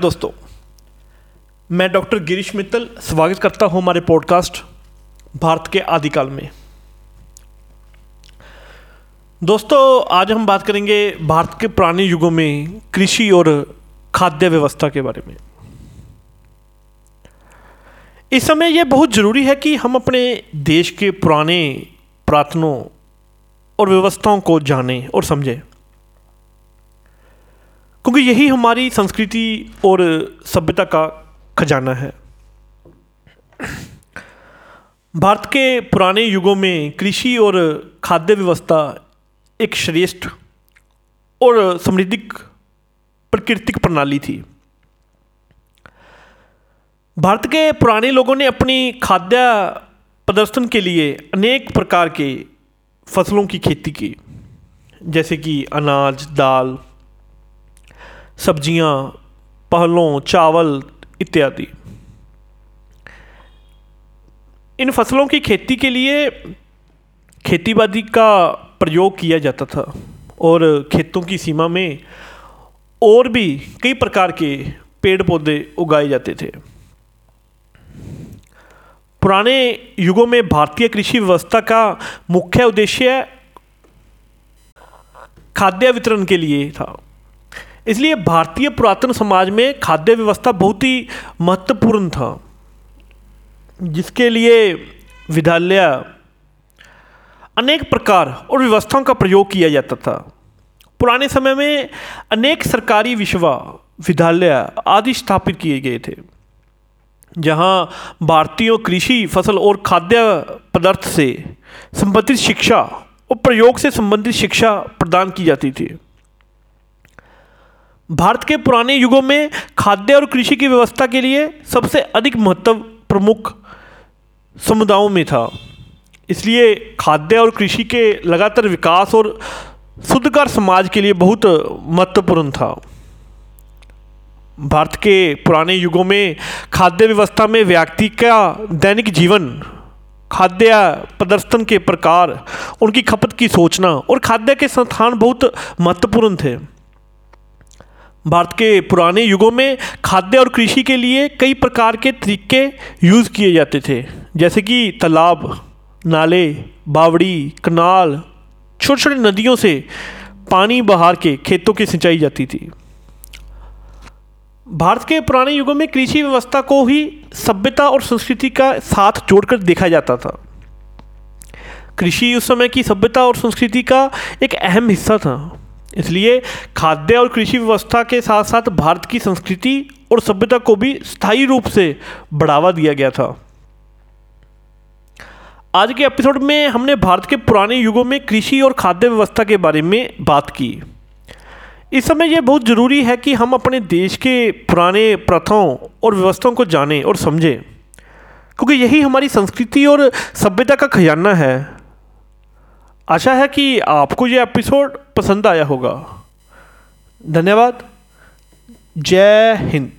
दोस्तों, मैं डॉक्टर गिरीश मित्तल स्वागत करता हूँ हमारे पॉडकास्ट भारत के आदिकाल में। दोस्तों, आज हम बात करेंगे भारत के पुराने युगों में कृषि और खाद्य व्यवस्था के बारे में। इस समय यह बहुत ज़रूरी है कि हम अपने देश के पुराने प्रार्थनों और व्यवस्थाओं को जानें और समझें। क्योंकि यही हमारी संस्कृति और सभ्यता का खजाना है। भारत के पुराने युगों में कृषि और खाद्य व्यवस्था एक श्रेष्ठ और समृद्धिक प्राकृतिक प्रणाली थी। भारत के पुराने लोगों ने अपनी खाद्य प्रदर्शन के लिए अनेक प्रकार के फ़सलों की खेती की, जैसे कि अनाज, दाल सब्ज़ियाँ, पहलों, चावल इत्यादि। इन फ़सलों की खेती के लिए खेतीबाड़ी का प्रयोग किया जाता था और खेतों की सीमा में और भी कई प्रकार के पेड़ पौधे उगाए जाते थे। पुराने युगों में भारतीय कृषि व्यवस्था का मुख्य उद्देश्य खाद्य वितरण के लिए था। इसलिए भारतीय पुरातन समाज में खाद्य व्यवस्था बहुत ही महत्वपूर्ण था। जिसके लिए विद्यालय अनेक प्रकार और व्यवस्थाओं का प्रयोग किया जाता था। पुराने समय में अनेक सरकारी विश्वा, विद्यालय आदि स्थापित किए गए थे, जहाँ भारतीयों कृषि, फ़सल और खाद्य पदार्थ से संबंधित शिक्षा और प्रयोग से संबंधित शिक्षा प्रदान की जाती थी। भारत के पुराने युगों में खाद्य और कृषि की व्यवस्था के लिए सबसे अधिक महत्व प्रमुख समुदायों में था। इसलिए खाद्य और कृषि के लगातार विकास और शुद्धकार समाज के लिए बहुत महत्वपूर्ण था। भारत के पुराने युगों में खाद्य व्यवस्था में व्यक्ति का दैनिक जीवन, खाद्य प्रदर्शन के प्रकार, उनकी खपत की सोचना और खाद्य के संस्थान बहुत महत्वपूर्ण थे। भारत के पुराने युगों में खाद्य और कृषि के लिए कई प्रकार के तरीके यूज़ किए जाते थे, जैसे कि तालाब, नाले, बावड़ी, कनाल छोटे छोटे नदियों से पानी बहार के खेतों की सिंचाई जाती थी। भारत के पुराने युगों में कृषि व्यवस्था को ही सभ्यता और संस्कृति का साथ जोड़कर देखा जाता था। कृषि उस समय की सभ्यता और संस्कृति का एक अहम हिस्सा था। इसलिए खाद्य और कृषि व्यवस्था के साथ साथ भारत की संस्कृति और सभ्यता को भी स्थायी रूप से बढ़ावा दिया गया था। आज के एपिसोड में हमने भारत के पुराने युगों में कृषि और खाद्य व्यवस्था के बारे में बात की। इस समय यह बहुत ज़रूरी है कि हम अपने देश के पुराने प्रथाओं और व्यवस्थाओं को जानें और समझें, क्योंकि यही हमारी संस्कृति और सभ्यता का खजाना है। आशा है कि आपको ये एपिसोड पसंद आया होगा। धन्यवाद। जय हिंद।